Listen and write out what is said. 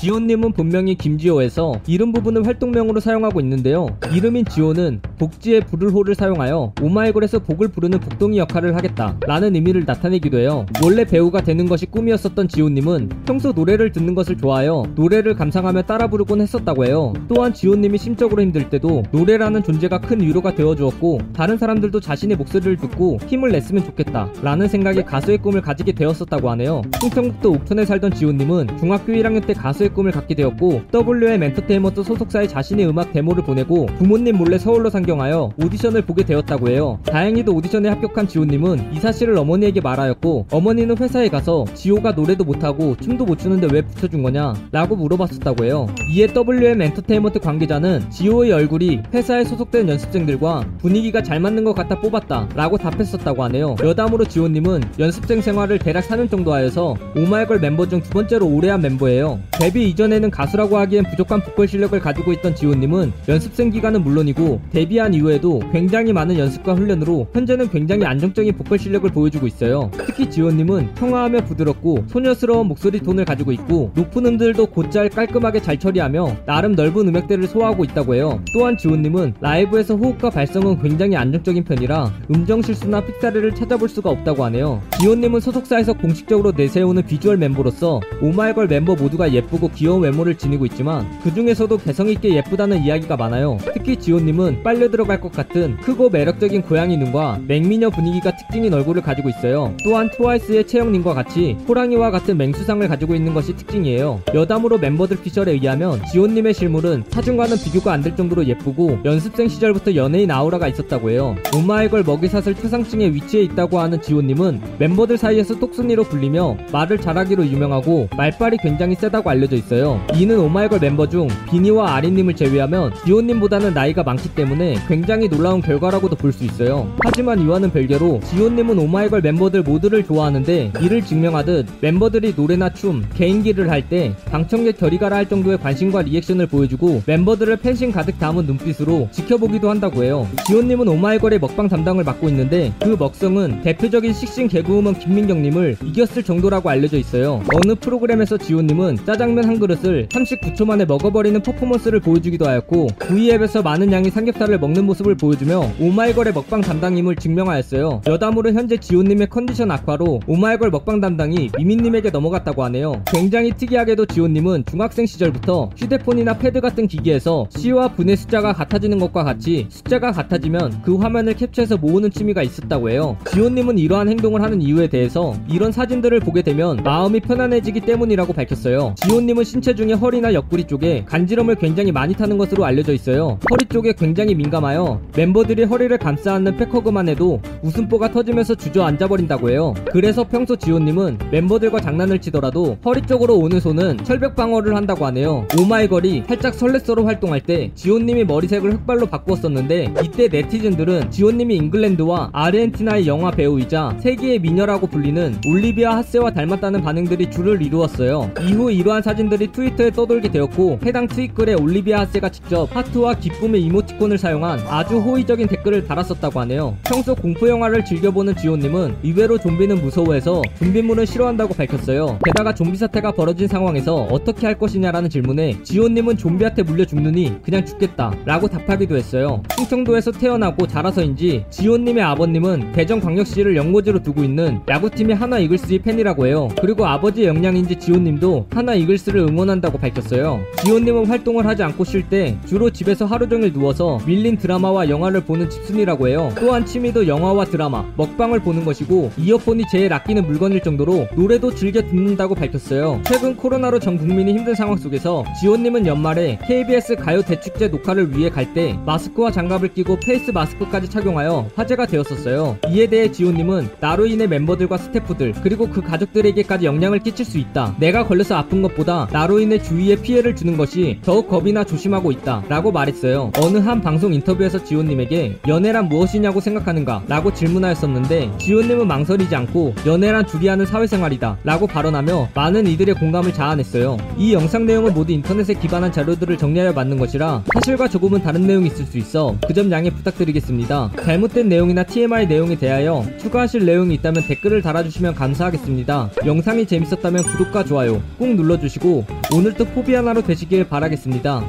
지호님은 본명이 김지호에서 이름 부분을 활동명으로 사용하고 있는데요. 이름인 지호는 복지의 부를 호를 사용하여 오마이걸에서 복을 부르는 복동이 역할을 하겠다 라는 의미를 나타내기도 해요. 원래 배우가 되는 것이 꿈이었었던 지호님은 평소 노래를 듣는 것을 좋아하여 노래를 감상하며 따라 부르곤 했었다고 해요. 또한 지호님이 심적으로 힘들 때도 노래라는 존재가 큰 위로가 되어주었고 다른 사람들도 자신의 목소리를 듣고 힘을 냈으면 좋겠다 라는 생각에 가수의 꿈을 가지게 되었었다고 하네요. 충청북도 옥천에 살던 지호님은 중학교 1학년 때 가수의 꿈을 갖게 되었고 WM 엔터테인먼트 소속사에 자신의 음악 데모를 보내고 부모님 몰래 서울로 상경하여 오디션을 보게 되었다고 해요. 다행히도 오디션에 합격한 지호님은 이 사실을 어머니에게 말하였고 어머니는 회사에 가서 지호가 노래도 못하고 춤도 못 추는데 왜 붙여준 거냐 라고 물어봤었다고 해요. 이에 WM 엔터테인먼트 관계자는 지호의 얼굴이 회사에 소속된 연습생들과 분위기가 잘 맞는 것 같아 뽑았다 라고 답했었다고 하네요. 여담으로 지호님은 연습생 생활을 대략 4년 정도 하여서 오마이걸 멤버 중 두 번째로 오래 한 멤버예요. 데뷔 이전에는 가수라고 하기엔 부족한 보컬 실력을 가지고 있던 지호님은 연습생 기간은 물론이고 데뷔한 이후에도 굉장히 많은 연습과 훈련으로 현재는 굉장히 안정적인 보컬 실력을 보여주고 있어요. 특히 지호님은 평화하며 부드럽고 소녀스러운 목소리 톤을 가지고 있고 높은 음들도 곧잘 깔끔하게 잘 처리하며 나름 넓은 음역대를 소화하고 있다고 해요. 또한 지호님은 라이브에서 호흡과 발성은 굉장히 안정적인 편이라 음정 실수나 삑사리를 찾아볼 수가 없다고 하네요. 지호님은 소속사에서 공식적으로 내세우는 비주얼 멤버로서 오마이걸 멤버 모두가 예쁘고 귀여운 외모를 지니고 있지만 그 중에서도 개성있게 예쁘다는 이야기가 많아요. 특히 지호님은 빨려 들어갈 것 같은 크고 매력적인 고양이 눈과 냉미녀 분위기가 특징인 얼굴을 가지고 있어요. 또한 트와이스의 채영님과 같이 호랑이와 같은 맹수상을 가지고 있는 것이 특징이에요. 여담으로 멤버들 피셜에 의하면 지호님의 실물은 사진과는 비교가 안 될 정도로 예쁘고 연습생 시절부터 연예인 아우라가 있었다고 해요. 오마이걸 먹이사슬 최상층에 위치해 있다고 하는 지호님은 멤버들 사이에서 똑순이로 불리며 말을 잘하기로 유명하고 말빨이 굉장히 세다고 알려져 있어요. 이는 오마이걸 멤버 중 비니와 아린님을 제외하면 지호님보다는 나이가 많기 때문에 굉장히 놀라운 결과라고도 볼 수 있어요. 하지만 이와는 별개로 지호님은 오마이걸 멤버들 모두를 좋아하는데 이를 증명하듯 멤버들이 노래나 춤, 개인기를 할 때 방청객 저리가라 할 정도의 관심과 리액션을 보여주고 멤버들을 팬심 가득 담은 눈빛으로 지켜보기도 한다고 해요. 지호님은 오마이걸의 먹방 담당을 맡고 있는데 그 먹성은 대표적인 식신 개그우먼 김민경님을 이겼을 정도라고 알려져 있어요. 어느 프로그램에서 지호님은 짜장면 한 그릇을 39초 만에 먹어버리는 퍼포먼스를 보여주기도 하였고 V앱에서 많은 양의 삼겹살을 먹는 모습을 보여주며 오마이걸의 먹방 담당임을 증명하였어요. 여담으로 현재 지호님의 컨디션 악화로 오마이걸 먹방 담당이 미미님에게 넘어갔다고 하네요. 굉장히 특이하게도 지호님은 중학생 시절부터 휴대폰이나 패드 같은 기기에서 시와 분의 숫자가 같아지는 것과 같이 숫자가 같아지면 그 화면을 캡처해서 모으는 취미가 있었다고 해요. 지호님은 이러한 행동을 하는 이유에 대해서 이런 사진들을 보게 되면 마음이 편안해지기 때문이라고 밝혔어요. 지호님은 신체 중에 허리나 옆구리 쪽에 간지럼을 굉장히 많이 타는 것으로 알려져 있어요. 허리 쪽에 굉장히 민감하여 멤버들이 허리를 감싸 안는 백허그만 해도 웃음보가 터지면서 주저앉아 버린다고 해요. 그래서 평소 지호님은 멤버들과 장난을 치더라도 허리 쪽으로 오는 손은 철벽 방어를 한다고 하네요. 오마이걸이 살짝 설렜어로 활동할 때 지호님이 머리색을 흑발로 바꾸었었는데 이때 네티즌들은 지호님이 잉글랜드와 아르헨티나의 영화 배우이자 세계의 미녀라고 불리는 올리비아 하세와 닮았다는 반응들이 줄을 이루었어요. 이후 이러한 사진 들이 트위터에 떠돌게 되었고 해당 트윗글에 올리비아 하세가 직접 하트와 기쁨의 이모티콘을 사용한 아주 호의적인 댓글을 달았었다고 하네요. 평소 공포 영화를 즐겨보는 지호님은 의외로 좀비는 무서워해서 좀비물은 싫어한다고 밝혔어요. 게다가 좀비 사태가 벌어진 상황에서 어떻게 할 것이냐라는 질문에 지호님은 좀비한테 물려 죽느니 그냥 죽겠다 라고 답하기도 했어요. 충청도에서 태어나고 자라서인지 지호님의 아버님은 대전광역시를 연고지로 두고 있는 야구팀의 하나 이글스의 팬이라고 해요. 그리고 아버지의 역량인지 지호님도 하나 이글스 를 응원한다고 밝혔어요. 지호님은 활동을 하지 않고 쉴 때 주로 집에서 하루 종일 누워서 밀린 드라마와 영화를 보는 집순이라고 해요. 또한 취미도 영화와 드라마, 먹방을 보는 것이고 이어폰이 제일 아끼는 물건일 정도로 노래도 즐겨 듣는다고 밝혔어요. 최근 코로나로 전 국민이 힘든 상황 속에서 지호님은 연말에 KBS 가요 대축제 녹화를 위해 갈 때 마스크와 장갑을 끼고 페이스 마스크까지 착용하여 화제가 되었었어요. 이에 대해 지호님은 나로 인해 멤버들과 스태프들 그리고 그 가족들에게까지 영향을 끼칠 수 있다. 내가 걸려서 아픈 것보다 나로 인해 주위에 피해를 주는 것이 더욱 겁이나 조심하고 있다. 라고 말했어요. 어느 한 방송 인터뷰에서 지호님에게 연애란 무엇이냐고 생각하는가? 라고 질문하였었는데 지호님은 망설이지 않고 연애란 둘이 하는 사회생활이다. 라고 발언하며 많은 이들의 공감을 자아냈어요. 이 영상 내용은 모두 인터넷에 기반한 자료들을 정리하여 만든 것이라 사실과 조금은 다른 내용이 있을 수 있어 그 점 양해 부탁드리겠습니다. 잘못된 내용이나 TMI 내용에 대하여 추가하실 내용이 있다면 댓글을 달아주시면 감사하겠습니다. 영상이 재밌었다면 구독과 좋아요 꾹 눌러주시고 오늘도 포비아나로 되시길 바라겠습니다.